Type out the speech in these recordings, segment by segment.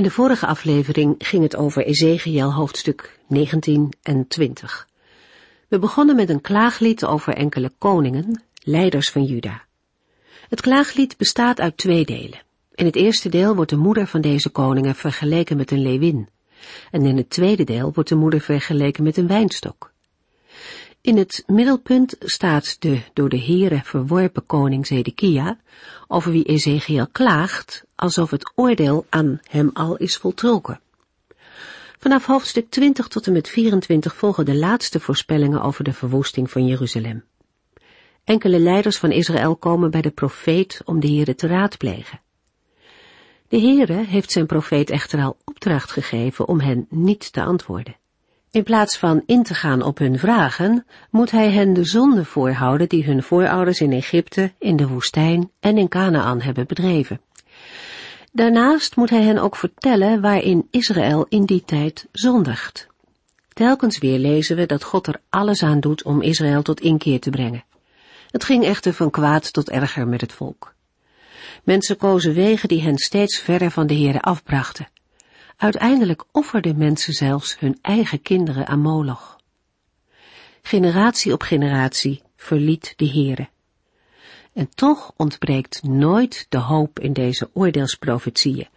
In de vorige aflevering ging het over Ezekiel hoofdstuk 19 en 20. We begonnen met een klaaglied over enkele koningen, leiders van Juda. Het klaaglied bestaat uit twee delen. In het eerste deel wordt de moeder van deze koningen vergeleken met een leeuwin. En in het tweede deel wordt de moeder vergeleken met een wijnstok. In het middelpunt staat de door de heren verworpen koning Zedekia, over wie Ezekiel klaagt, alsof het oordeel aan hem al is voltrokken. Vanaf hoofdstuk 20 tot en met 24 volgen de laatste voorspellingen over de verwoesting van Jeruzalem. Enkele leiders van Israël komen bij de profeet om de heren te raadplegen. De Heere heeft zijn profeet echter al opdracht gegeven om hen niet te antwoorden. In plaats van in te gaan op hun vragen, moet hij hen de zonde voorhouden die hun voorouders in Egypte, in de woestijn en in Canaan hebben bedreven. Daarnaast moet hij hen ook vertellen waarin Israël in die tijd zondigt. Telkens weer lezen we dat God er alles aan doet om Israël tot inkeer te brengen. Het ging echter van kwaad tot erger met het volk. Mensen kozen wegen die hen steeds verder van de Heere afbrachten. Uiteindelijk offerden mensen zelfs hun eigen kinderen aan Moloch. Generatie op generatie verliet de Heere. En toch ontbreekt nooit de hoop in deze oordeelsprofetieën,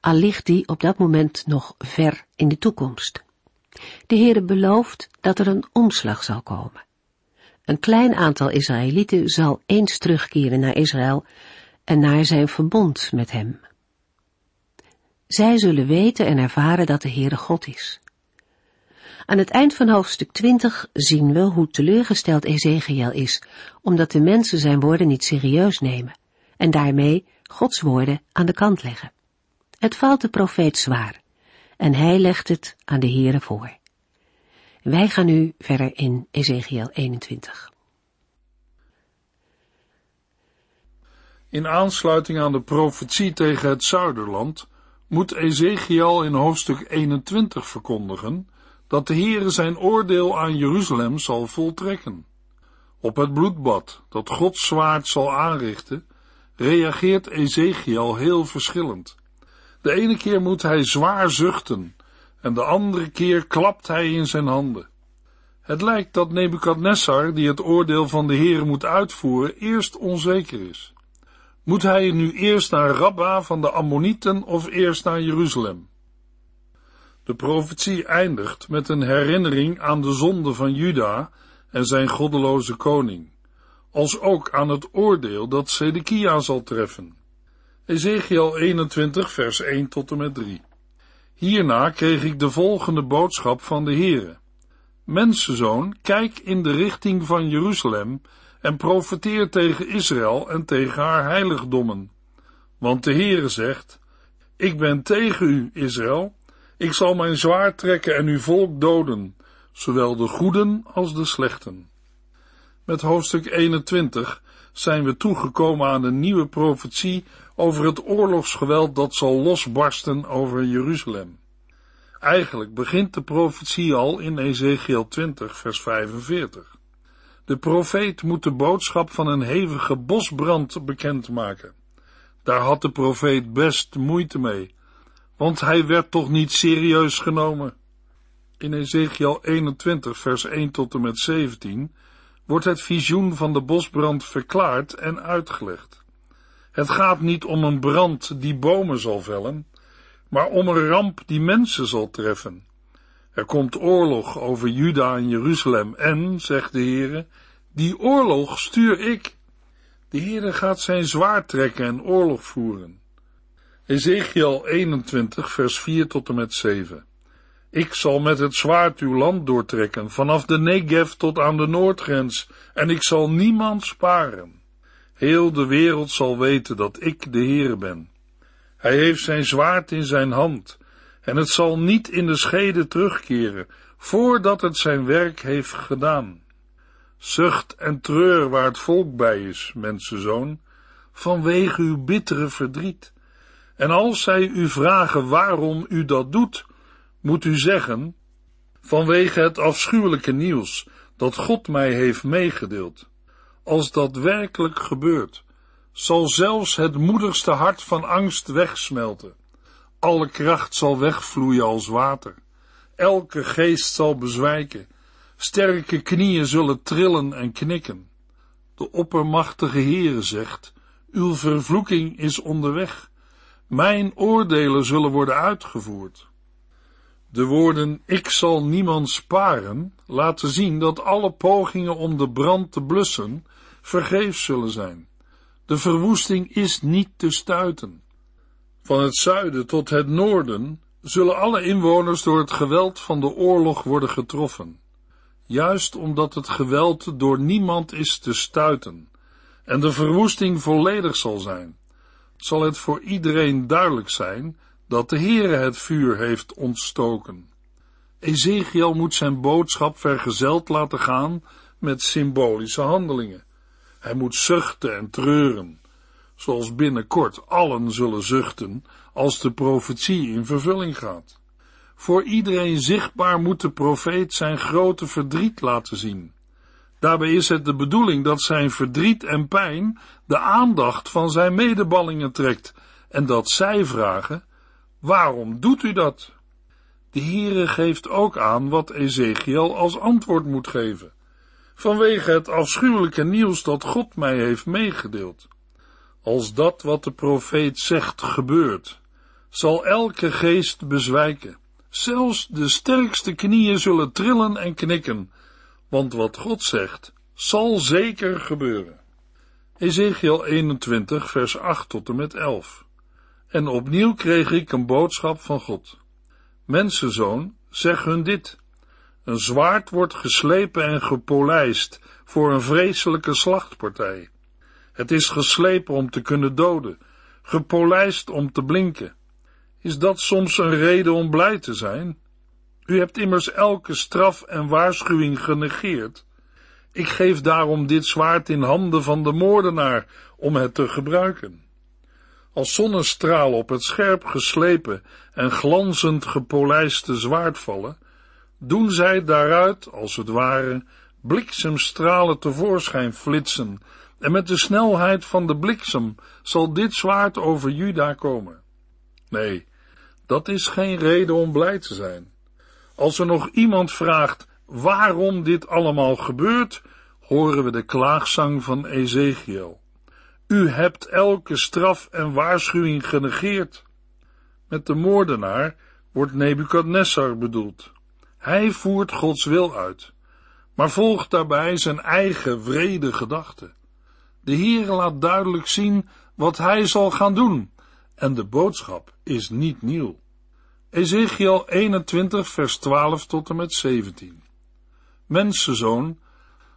al ligt die op dat moment nog ver in de toekomst. De Heere belooft dat er een omslag zal komen. Een klein aantal Israëlieten zal eens terugkeren naar Israël en naar zijn verbond met hem. Zij zullen weten en ervaren dat de Heere God is. Aan het eind van hoofdstuk 20 zien we hoe teleurgesteld Ezekiel is, omdat de mensen zijn woorden niet serieus nemen en daarmee Gods woorden aan de kant leggen. Het valt de profeet zwaar en hij legt het aan de Heere voor. Wij gaan nu verder in Ezekiel 21. In aansluiting aan de profetie tegen het Zuiderland moet Ezekiel in hoofdstuk 21 verkondigen dat de Heere zijn oordeel aan Jeruzalem zal voltrekken. Op het bloedbad dat Gods zwaard zal aanrichten, reageert Ezekiel heel verschillend. De ene keer moet hij zwaar zuchten en de andere keer klapt hij in zijn handen. Het lijkt dat Nebukadnessar, die het oordeel van de Heere moet uitvoeren, eerst onzeker is. Moet hij nu eerst naar Rabba van de Ammonieten of eerst naar Jeruzalem? De profetie eindigt met een herinnering aan de zonde van Juda en zijn goddeloze koning, als ook aan het oordeel dat Sedekia zal treffen. Ezekiel 21 vers 1 tot en met 3. Hierna kreeg ik de volgende boodschap van de Heere. Mensenzoon, kijk in de richting van Jeruzalem en profeteer tegen Israël en tegen haar heiligdommen. Want de Heere zegt, ik ben tegen u, Israël, ik zal mijn zwaard trekken en uw volk doden, zowel de goeden als de slechten. Met hoofdstuk 21 zijn we toegekomen aan een nieuwe profetie over het oorlogsgeweld dat zal losbarsten over Jeruzalem. Eigenlijk begint de profetie al in Ezekiel 20, vers 45. De profeet moet de boodschap van een hevige bosbrand bekendmaken. Daar had de profeet best moeite mee, want hij werd toch niet serieus genomen. In Ezekiel 21, vers 1 tot en met 17 wordt het visioen van de bosbrand verklaard en uitgelegd. Het gaat niet om een brand die bomen zal vellen, maar om een ramp die mensen zal treffen. Er komt oorlog over Juda en Jeruzalem en, zegt de Heere, die oorlog stuur ik. De Heere gaat zijn zwaard trekken en oorlog voeren. Ezekiel 21, vers 4 tot en met 7. Ik zal met het zwaard uw land doortrekken, vanaf de Negev tot aan de noordgrens, en ik zal niemand sparen. Heel de wereld zal weten dat ik de Heere ben. Hij heeft zijn zwaard in zijn hand, en het zal niet in de schede terugkeren, voordat het zijn werk heeft gedaan. Zucht en treur waar het volk bij is, mensenzoon, vanwege uw bittere verdriet. En als zij u vragen waarom u dat doet, moet u zeggen, vanwege het afschuwelijke nieuws dat God mij heeft meegedeeld. Als dat werkelijk gebeurt, zal zelfs het moedigste hart van angst wegsmelten. Alle kracht zal wegvloeien als water. Elke geest zal bezwijken. Sterke knieën zullen trillen en knikken. De oppermachtige Heere zegt, uw vervloeking is onderweg. Mijn oordelen zullen worden uitgevoerd. De woorden ik zal niemand sparen laten zien dat alle pogingen om de brand te blussen vergeefs zullen zijn. De verwoesting is niet te stuiten. Van het zuiden tot het noorden zullen alle inwoners door het geweld van de oorlog worden getroffen. Juist omdat het geweld door niemand is te stuiten en de verwoesting volledig zal zijn, zal het voor iedereen duidelijk zijn dat de Heere het vuur heeft ontstoken. Ezekiel moet zijn boodschap vergezeld laten gaan met symbolische handelingen. Hij moet zuchten en treuren, zoals binnenkort allen zullen zuchten als de profetie in vervulling gaat. Voor iedereen zichtbaar moet de profeet zijn grote verdriet laten zien. Daarbij is het de bedoeling dat zijn verdriet en pijn de aandacht van zijn medeballingen trekt en dat zij vragen, waarom doet u dat? De Heere geeft ook aan wat Ezekiel als antwoord moet geven, vanwege het afschuwelijke nieuws dat God mij heeft meegedeeld. Als dat wat de profeet zegt gebeurt, zal elke geest bezwijken. Zelfs de sterkste knieën zullen trillen en knikken, want wat God zegt, zal zeker gebeuren. Ezekiel 21, vers 8 tot en met 11. En opnieuw kreeg ik een boodschap van God. Mensenzoon, zeg hun dit. Een zwaard wordt geslepen en gepolijst voor een vreselijke slachtpartij. Het is geslepen om te kunnen doden, gepolijst om te blinken. Is dat soms een reden om blij te zijn? U hebt immers elke straf en waarschuwing genegeerd. Ik geef daarom dit zwaard in handen van de moordenaar om het te gebruiken. Als zonnestralen op het scherp geslepen en glanzend gepolijste zwaard vallen, doen zij daaruit, als het ware, bliksemstralen tevoorschijn flitsen, en met de snelheid van de bliksem zal dit zwaard over Juda komen. Nee, dat is geen reden om blij te zijn. Als er nog iemand vraagt waarom dit allemaal gebeurt, horen we de klaagzang van Ezekiel. U hebt elke straf en waarschuwing genegeerd. Met de moordenaar wordt Nebukadnessar bedoeld. Hij voert Gods wil uit, maar volgt daarbij zijn eigen wrede gedachten. De Heer laat duidelijk zien wat hij zal gaan doen, en de boodschap is niet nieuw. Ezekiel 21, vers 12 tot en met 17. Mensenzoon,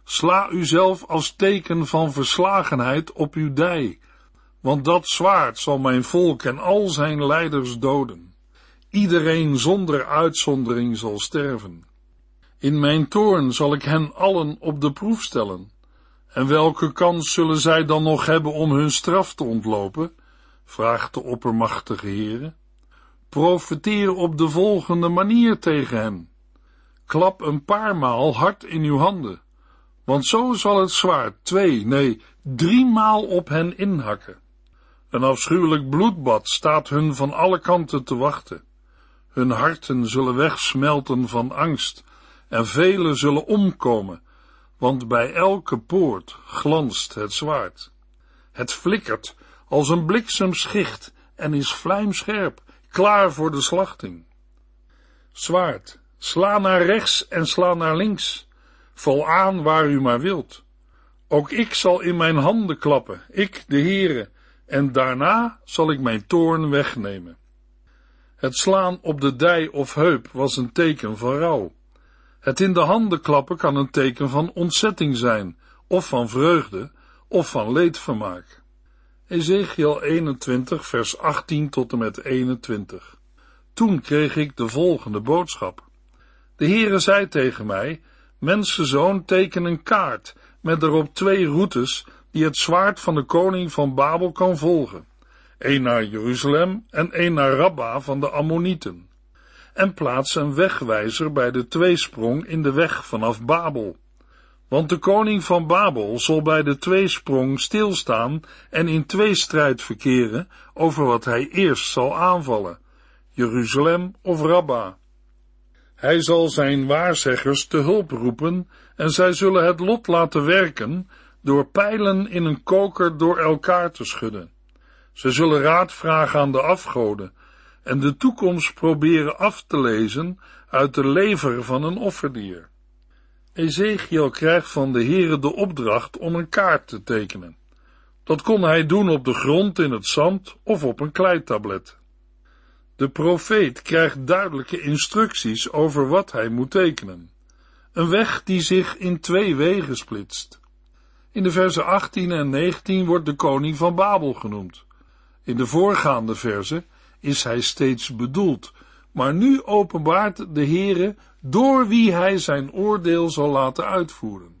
sla uzelf als teken van verslagenheid op uw dij, want dat zwaard zal mijn volk en al zijn leiders doden. Iedereen zonder uitzondering zal sterven. In mijn toorn zal ik hen allen op de proef stellen. En welke kans zullen zij dan nog hebben om hun straf te ontlopen? vraagt de oppermachtige Heere. Profeteer op de volgende manier tegen hen. Klap een paar maal hard in uw handen, want zo zal het zwaard twee, nee, driemaal op hen inhakken. Een afschuwelijk bloedbad staat hun van alle kanten te wachten. Hun harten zullen wegsmelten van angst en velen zullen omkomen, want bij elke poort glanst het zwaard. Het flikkert als een bliksemschicht en is vlijmscherp klaar voor de slachting. Zwaard, sla naar rechts en sla naar links, val aan waar u maar wilt. Ook ik zal in mijn handen klappen, ik, de Heere, en daarna zal ik mijn toorn wegnemen. Het slaan op de dij of heup was een teken van rouw. Het in de handen klappen kan een teken van ontzetting zijn, of van vreugde, of van leedvermaak. Ezekiel 21, vers 18 tot en met 21. Toen kreeg ik de volgende boodschap. De Heere zei tegen mij, mensenzoon teken een kaart met erop twee routes die het zwaard van de koning van Babel kan volgen. Een naar Jeruzalem en een naar Rabba van de Ammonieten. En plaats een wegwijzer bij de tweesprong in de weg vanaf Babel. Want de koning van Babel zal bij de tweesprong stilstaan en in tweestrijd verkeren over wat hij eerst zal aanvallen, Jeruzalem of Rabba. Hij zal zijn waarzeggers te hulp roepen en zij zullen het lot laten werken door pijlen in een koker door elkaar te schudden. Ze zullen raad vragen aan de afgoden en de toekomst proberen af te lezen uit de lever van een offerdier. Ezekiel krijgt van de Heere de opdracht om een kaart te tekenen. Dat kon hij doen op de grond in het zand of op een kleitablet. De profeet krijgt duidelijke instructies over wat hij moet tekenen. Een weg die zich in twee wegen splitst. In de versen 18 en 19 wordt de koning van Babel genoemd. In de voorgaande versen is hij steeds bedoeld, maar nu openbaart de Heere door wie hij zijn oordeel zal laten uitvoeren.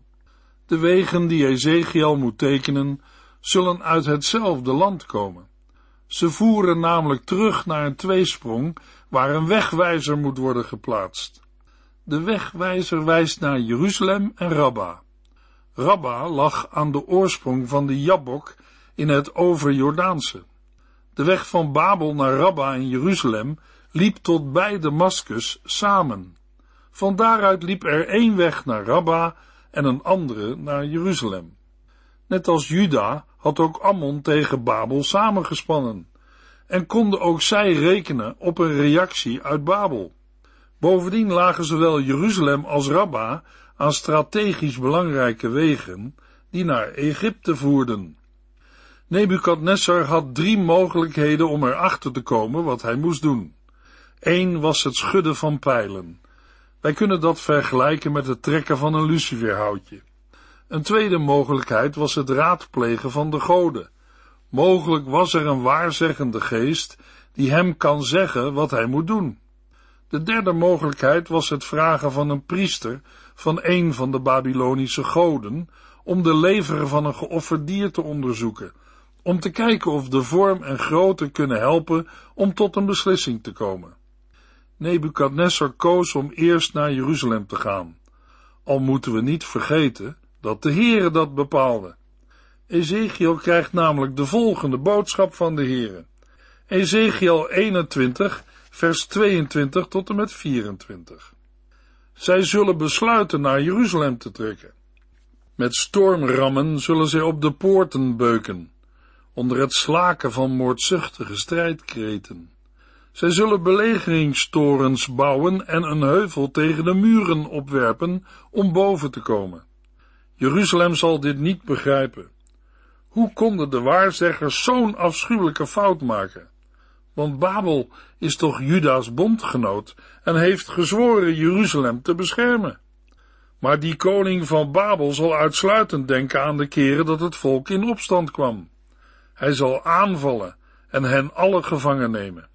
De wegen die Ezekiel moet tekenen, zullen uit hetzelfde land komen. Ze voeren namelijk terug naar een tweesprong waar een wegwijzer moet worden geplaatst. De wegwijzer wijst naar Jeruzalem en Rabba. Rabba lag aan de oorsprong van de Jabbok in het overjordaanse. De weg van Babel naar Rabba in Jeruzalem liep tot bij Damascus samen. Van daaruit liep er één weg naar Rabba en een andere naar Jeruzalem. Net als Juda had ook Ammon tegen Babel samengespannen en konden ook zij rekenen op een reactie uit Babel. Bovendien lagen zowel Jeruzalem als Rabba aan strategisch belangrijke wegen die naar Egypte voerden. Nebukadnessar had drie mogelijkheden om erachter te komen wat hij moest doen. Eén was het schudden van pijlen. Wij kunnen dat vergelijken met het trekken van een luciferhoutje. Een tweede mogelijkheid was het raadplegen van de goden. Mogelijk was er een waarzeggende geest die hem kan zeggen wat hij moet doen. De derde mogelijkheid was het vragen van een priester van een van de Babylonische goden om de lever van een geofferd dier te onderzoeken, om te kijken of de vorm en grootte kunnen helpen om tot een beslissing te komen. Nebukadnessar koos om eerst naar Jeruzalem te gaan. Al moeten we niet vergeten dat de Heere dat bepaalde. Ezekiel krijgt namelijk de volgende boodschap van de Heere. Ezekiel 21, vers 22 tot en met 24. Zij zullen besluiten naar Jeruzalem te trekken. Met stormrammen zullen zij op de poorten beuken, onder het slaken van moordzuchtige strijdkreten. Zij zullen belegeringstorens bouwen en een heuvel tegen de muren opwerpen om boven te komen. Jeruzalem zal dit niet begrijpen. Hoe konden de waarzeggers zo'n afschuwelijke fout maken? Want Babel is toch Juda's bondgenoot en heeft gezworen Jeruzalem te beschermen. Maar die koning van Babel zal uitsluitend denken aan de keren dat het volk in opstand kwam. Hij zal aanvallen en hen alle gevangen nemen.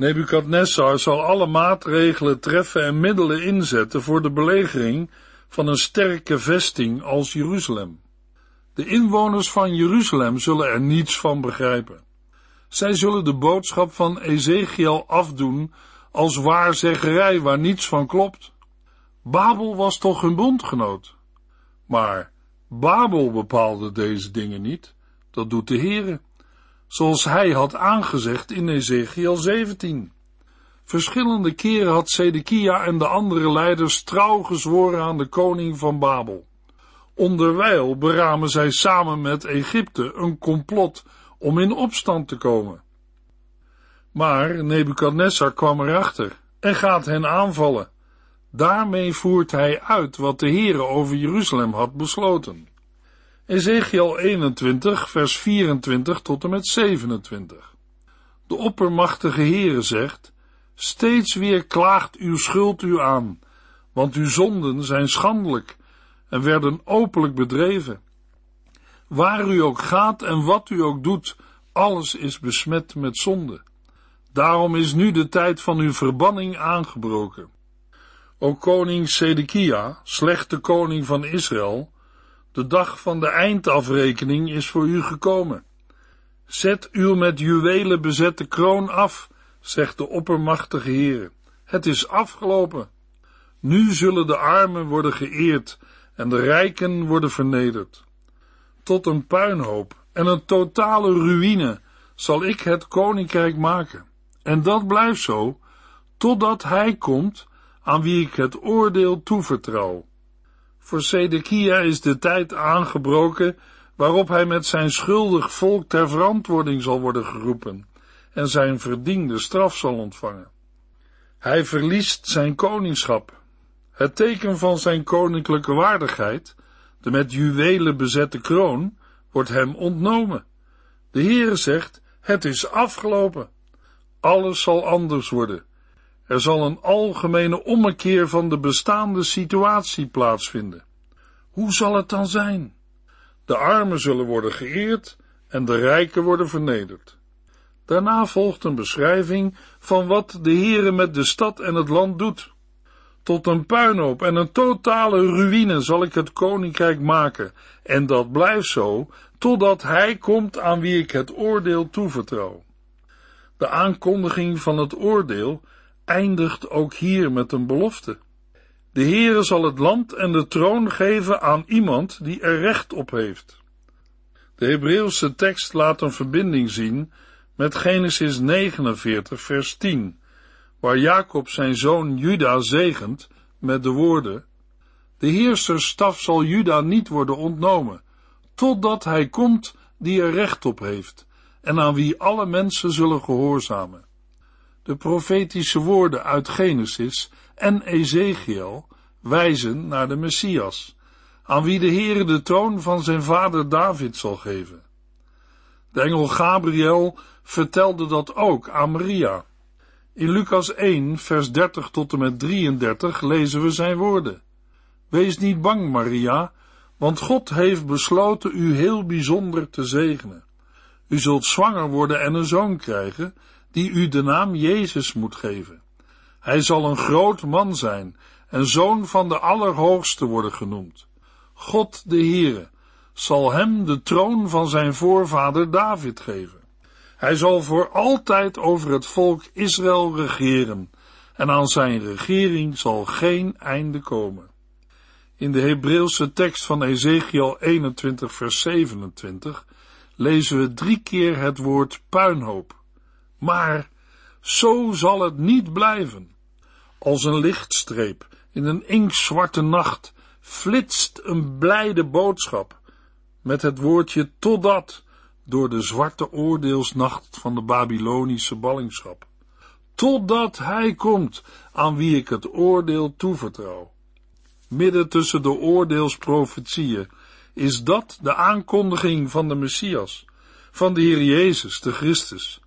Nebukadnessar zal alle maatregelen treffen en middelen inzetten voor de belegering van een sterke vesting als Jeruzalem. De inwoners van Jeruzalem zullen er niets van begrijpen. Zij zullen de boodschap van Ezekiel afdoen als waarzeggerij waar niets van klopt. Babel was toch hun bondgenoot. Maar Babel bepaalde deze dingen niet, dat doet de Heere, zoals hij had aangezegd in Ezekiel 17. Verschillende keren had Sedekia en de andere leiders trouw gezworen aan de koning van Babel. Onderwijl beramen zij samen met Egypte een complot om in opstand te komen. Maar Nebukadnessar kwam erachter en gaat hen aanvallen. Daarmee voert hij uit wat de Heere over Jeruzalem had besloten. Ezekiel 21, vers 24 tot en met 27. De oppermachtige Heere zegt, steeds weer klaagt uw schuld u aan, want uw zonden zijn schandelijk en werden openlijk bedreven. Waar u ook gaat en wat u ook doet, alles is besmet met zonde. Daarom is nu de tijd van uw verbanning aangebroken. O koning Sedekia, slechte koning van Israël, de dag van de eindafrekening is voor u gekomen. Zet uw met juwelen bezette kroon af, zegt de oppermachtige Heer. Het is afgelopen. Nu zullen de armen worden geëerd en de rijken worden vernederd. Tot een puinhoop en een totale ruïne zal ik het koninkrijk maken. En dat blijft zo, totdat hij komt aan wie ik het oordeel toevertrouw. Voor Sedekia is de tijd aangebroken waarop hij met zijn schuldig volk ter verantwoording zal worden geroepen en zijn verdiende straf zal ontvangen. Hij verliest zijn koningschap. Het teken van zijn koninklijke waardigheid, de met juwelen bezette kroon, wordt hem ontnomen. De Heere zegt, het is afgelopen. Alles zal anders worden. Er zal een algemene ommekeer van de bestaande situatie plaatsvinden. Hoe zal het dan zijn? De armen zullen worden geëerd en de rijken worden vernederd. Daarna volgt een beschrijving van wat de Heere met de stad en het land doet. Tot een puinhoop en een totale ruïne zal ik het koninkrijk maken, en dat blijft zo, totdat hij komt aan wie ik het oordeel toevertrouw. De aankondiging van het oordeel eindigt ook hier met een belofte. De Heere zal het land en de troon geven aan iemand die er recht op heeft. De Hebreeuwse tekst laat een verbinding zien met Genesis 49 vers 10, waar Jacob zijn zoon Juda zegent met de woorden, de heerserstaf zal Juda niet worden ontnomen, totdat hij komt die er recht op heeft en aan wie alle mensen zullen gehoorzamen. De profetische woorden uit Genesis en Ezekiel wijzen naar de Messias, aan wie de Heere de troon van zijn vader David zal geven. De engel Gabriel vertelde dat ook aan Maria. In Lucas 1, vers 30 tot en met 33 lezen we zijn woorden. Wees niet bang, Maria, want God heeft besloten u heel bijzonder te zegenen. U zult zwanger worden en een zoon krijgen, die u de naam Jezus moet geven. Hij zal een groot man zijn en zoon van de Allerhoogste worden genoemd. God de Heere zal hem de troon van zijn voorvader David geven. Hij zal voor altijd over het volk Israël regeren en aan zijn regering zal geen einde komen. In de Hebreeuwse tekst van Ezekiel 21 vers 27 lezen we drie keer het woord puinhoop. Maar zo zal het niet blijven. Als een lichtstreep in een inkzwarte nacht flitst een blijde boodschap met het woordje totdat door de zwarte oordeelsnacht van de Babylonische ballingschap. Totdat hij komt aan wie ik het oordeel toevertrouw. Midden tussen de oordeelsprofetieën is dat de aankondiging van de Messias, van de Heer Jezus, de Christus.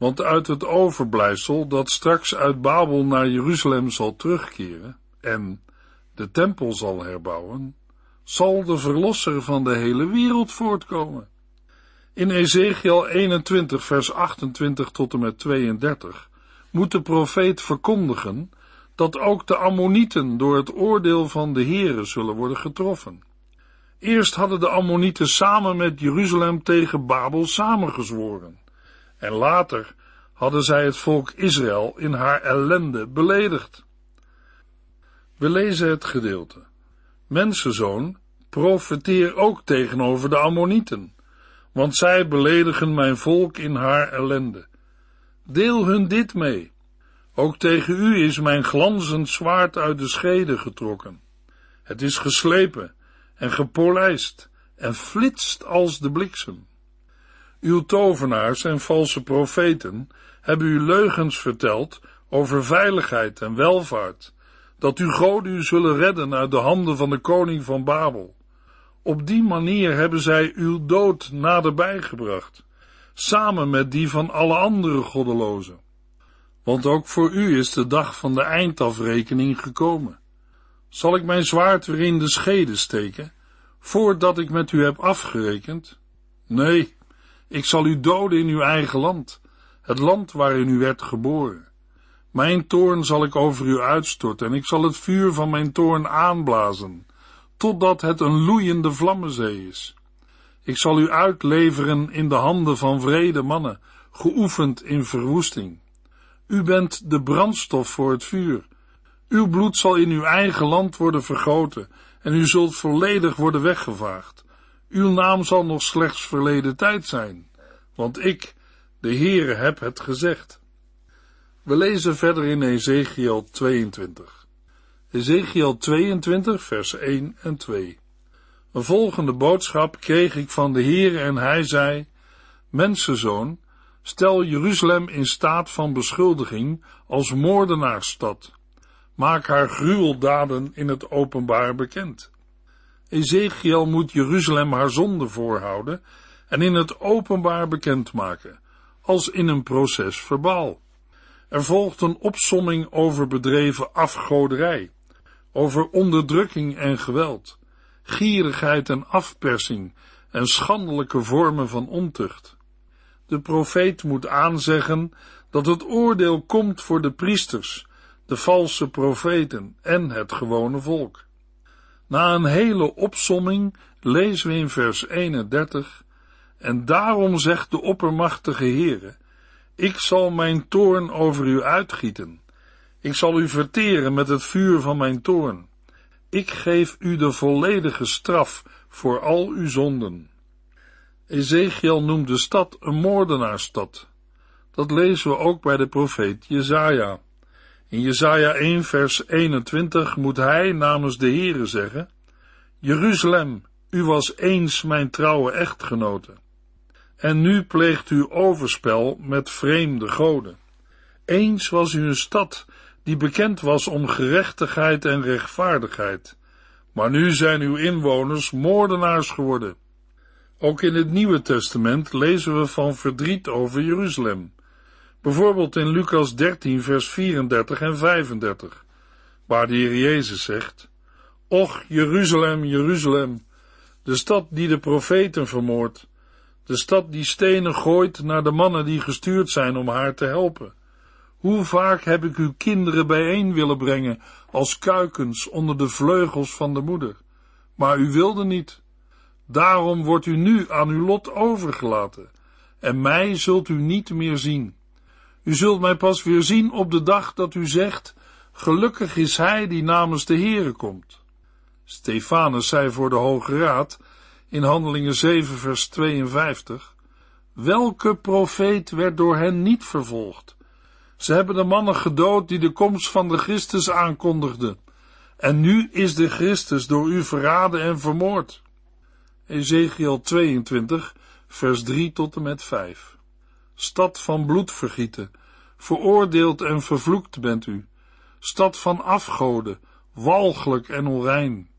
Want uit het overblijfsel dat straks uit Babel naar Jeruzalem zal terugkeren en de tempel zal herbouwen, zal de verlosser van de hele wereld voortkomen. In Ezekiel 21 vers 28 tot en met 32 moet de profeet verkondigen dat ook de Ammonieten door het oordeel van de Here zullen worden getroffen. Eerst hadden de Ammonieten samen met Jeruzalem tegen Babel samengezworen. En later hadden zij het volk Israël in haar ellende beledigd. We lezen het gedeelte. Mensenzoon, profeteer ook tegenover de Ammonieten, want zij beledigen mijn volk in haar ellende. Deel hun dit mee. Ook tegen u is mijn glanzend zwaard uit de schede getrokken. Het is geslepen en gepolijst en flitst als de bliksem. Uw tovenaars en valse profeten hebben u leugens verteld over veiligheid en welvaart, dat uw goden u zullen redden uit de handen van de koning van Babel. Op die manier hebben zij uw dood naderbij gebracht, samen met die van alle andere goddelozen. Want ook voor u is de dag van de eindafrekening gekomen. Zal ik mijn zwaard weer in de schede steken, voordat ik met u heb afgerekend? Nee, ik zal u doden in uw eigen land, het land waarin u werd geboren. Mijn toorn zal ik over u uitstorten en ik zal het vuur van mijn toorn aanblazen, totdat het een loeiende vlammenzee is. Ik zal u uitleveren in de handen van vrede mannen, geoefend in verwoesting. U bent de brandstof voor het vuur. Uw bloed zal in uw eigen land worden vergoten en u zult volledig worden weggevaagd. Uw naam zal nog slechts verleden tijd zijn, want ik, de Heere, heb het gezegd. We lezen verder in Ezekiel 22. Ezekiel 22, vers 1 en 2. Een volgende boodschap kreeg ik van de Heere en hij zei, Mensenzoon, stel Jeruzalem in staat van beschuldiging als moordenaarsstad. Maak haar gruweldaden in het openbaar bekend. Ezekiel moet Jeruzalem haar zonde voorhouden en in het openbaar bekendmaken, als in een proces verbaal. Er volgt een opsomming over bedreven afgoderij, over onderdrukking en geweld, gierigheid en afpersing en schandelijke vormen van ontucht. De profeet moet aanzeggen dat het oordeel komt voor de priesters, de valse profeten en het gewone volk. Na een hele opsomming lezen we in vers 31, en daarom zegt de oppermachtige Heere, ik zal mijn toorn over u uitgieten, ik zal u verteren met het vuur van mijn toorn, ik geef u de volledige straf voor al uw zonden. Ezekiel noemt de stad een moordenaarstad. Dat lezen we ook bij de profeet Jezaja. In Jesaja 1 vers 21 moet hij namens de Heere zeggen, Jeruzalem, u was eens mijn trouwe echtgenote. En nu pleegt u overspel met vreemde goden. Eens was u een stad die bekend was om gerechtigheid en rechtvaardigheid. Maar nu zijn uw inwoners moordenaars geworden. Ook in het Nieuwe Testament lezen we van verdriet over Jeruzalem. Bijvoorbeeld in Lucas 13, vers 34 en 35, waar de Heer Jezus zegt, Och, Jeruzalem, Jeruzalem, de stad die de profeten vermoordt, de stad die stenen gooit naar de mannen die gestuurd zijn om haar te helpen. Hoe vaak heb ik uw kinderen bijeen willen brengen als kuikens onder de vleugels van de moeder, maar u wilde niet. Daarom wordt u nu aan uw lot overgelaten, en mij zult u niet meer zien. U zult mij pas weer zien op de dag dat u zegt, gelukkig is hij die namens de Heere komt. Stefanus zei voor de Hoge Raad in Handelingen 7 vers 52, welke profeet werd door hen niet vervolgd? Ze hebben de mannen gedood die de komst van de Christus aankondigden. En nu is de Christus door u verraden en vermoord. Ezekiel 22, vers 3 tot en met 5. Stad van bloedvergieten, veroordeeld en vervloekt bent u. Stad van afgoden, walgelijk en onrein.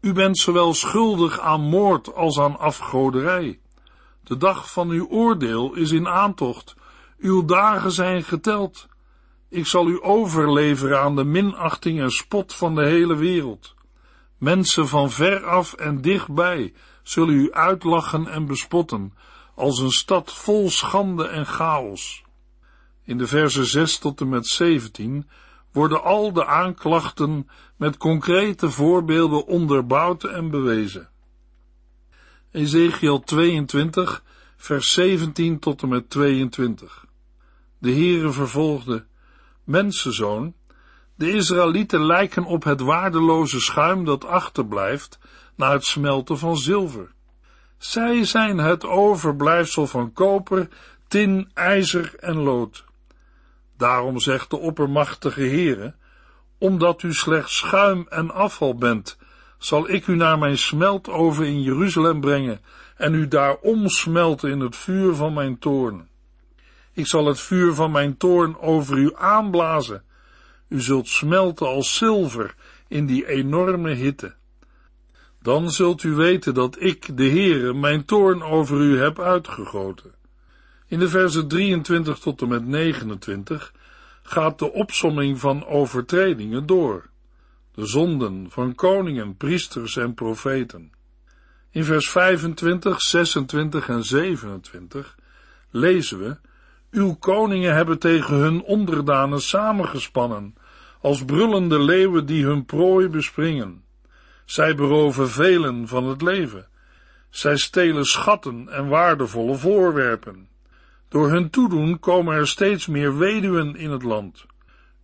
U bent zowel schuldig aan moord als aan afgoderij. De dag van uw oordeel is in aantocht. Uw dagen zijn geteld. Ik zal u overleveren aan de minachting en spot van de hele wereld. Mensen van ver af en dichtbij zullen u uitlachen en bespotten, als een stad vol schande en chaos. In de verse 6 tot en met 17 worden al de aanklachten met concrete voorbeelden onderbouwd en bewezen. Ezekiel 22, vers 17 tot en met 22. De Heere vervolgde, Mensenzoon, de Israëlieten lijken op het waardeloze schuim dat achterblijft na het smelten van zilver. Zij zijn het overblijfsel van koper, tin, ijzer en lood. Daarom zegt de oppermachtige Heere, omdat u slechts schuim en afval bent, zal ik u naar mijn smeltoven in Jeruzalem brengen en u daar omsmelten in het vuur van mijn toorn. Ik zal het vuur van mijn toorn over u aanblazen. U zult smelten als zilver in die enorme hitte. Dan zult u weten dat ik, de Heere, mijn toorn over u heb uitgegoten. In de versen 23 tot en met 29 gaat de opsomming van overtredingen door. De zonden van koningen, priesters en profeten. In vers 25, 26 en 27 lezen we, Uw koningen hebben tegen hun onderdanen samengespannen, als brullende leeuwen die hun prooi bespringen. Zij beroven velen van het leven. Zij stelen schatten en waardevolle voorwerpen. Door hun toedoen komen er steeds meer weduwen in het land.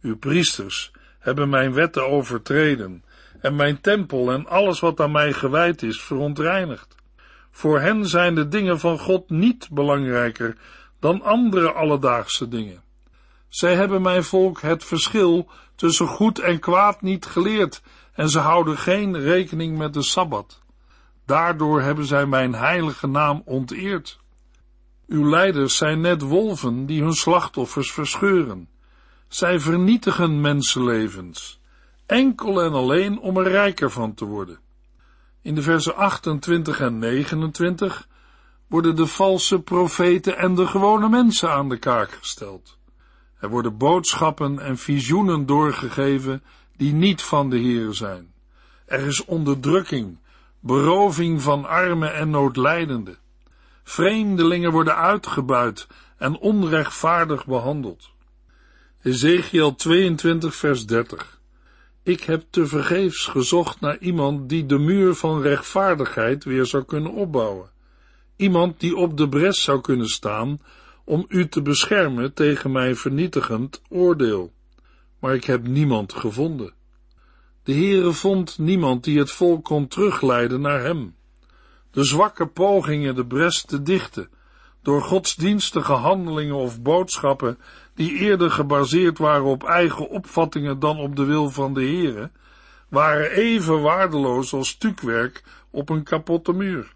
Uw priesters hebben mijn wetten overtreden en mijn tempel en alles wat aan mij gewijd is verontreinigd. Voor hen zijn de dingen van God niet belangrijker dan andere alledaagse dingen. Zij hebben mijn volk het verschil tussen goed en kwaad niet geleerd en ze houden geen rekening met de Sabbat. Daardoor hebben zij mijn heilige naam onteerd. Uw leiders zijn net wolven die hun slachtoffers verscheuren. Zij vernietigen mensenlevens, enkel en alleen om er rijker van te worden. In de versen 28 en 29 worden de valse profeten en de gewone mensen aan de kaak gesteld. Er worden boodschappen en visioenen doorgegeven die niet van de Heer zijn. Er is onderdrukking, beroving van armen en noodlijdenden. Vreemdelingen worden uitgebuit en onrechtvaardig behandeld. Ezekiel 22 vers 30 Ik heb tevergeefs gezocht naar iemand die de muur van rechtvaardigheid weer zou kunnen opbouwen. Iemand die op de bres zou kunnen staan om u te beschermen tegen mijn vernietigend oordeel. Maar ik heb niemand gevonden. De Heere vond niemand die het volk kon terugleiden naar hem. De zwakke pogingen de bres te dichten, door godsdienstige handelingen of boodschappen die eerder gebaseerd waren op eigen opvattingen dan op de wil van de Heere, waren even waardeloos als stukwerk op een kapotte muur.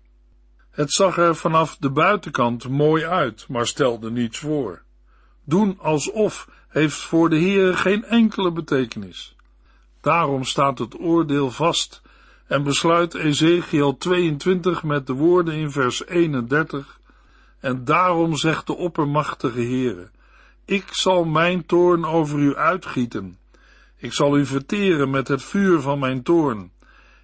Het zag er vanaf de buitenkant mooi uit, maar stelde niets voor. Doen alsof heeft voor de Heere geen enkele betekenis. Daarom staat het oordeel vast en besluit Ezekiel 22 met de woorden in vers 31 en daarom zegt de oppermachtige Heere, ik zal mijn toorn over u uitgieten. Ik zal u verteren met het vuur van mijn toorn.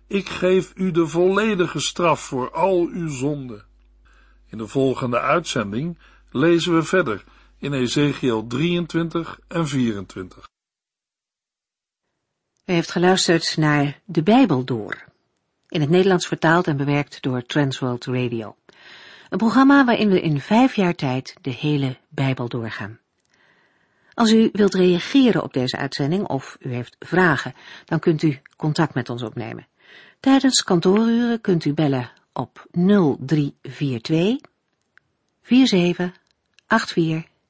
Ik geef u de volledige straf voor al uw zonden. In de volgende uitzending lezen we verder in Ezekiel 23 en 24. U heeft geluisterd naar De Bijbel Door. In het Nederlands vertaald en bewerkt door Transworld Radio. Een programma waarin we in vijf jaar tijd de hele Bijbel doorgaan. Als u wilt reageren op deze uitzending of u heeft vragen, dan kunt u contact met ons opnemen. Tijdens kantooruren kunt u bellen op 0342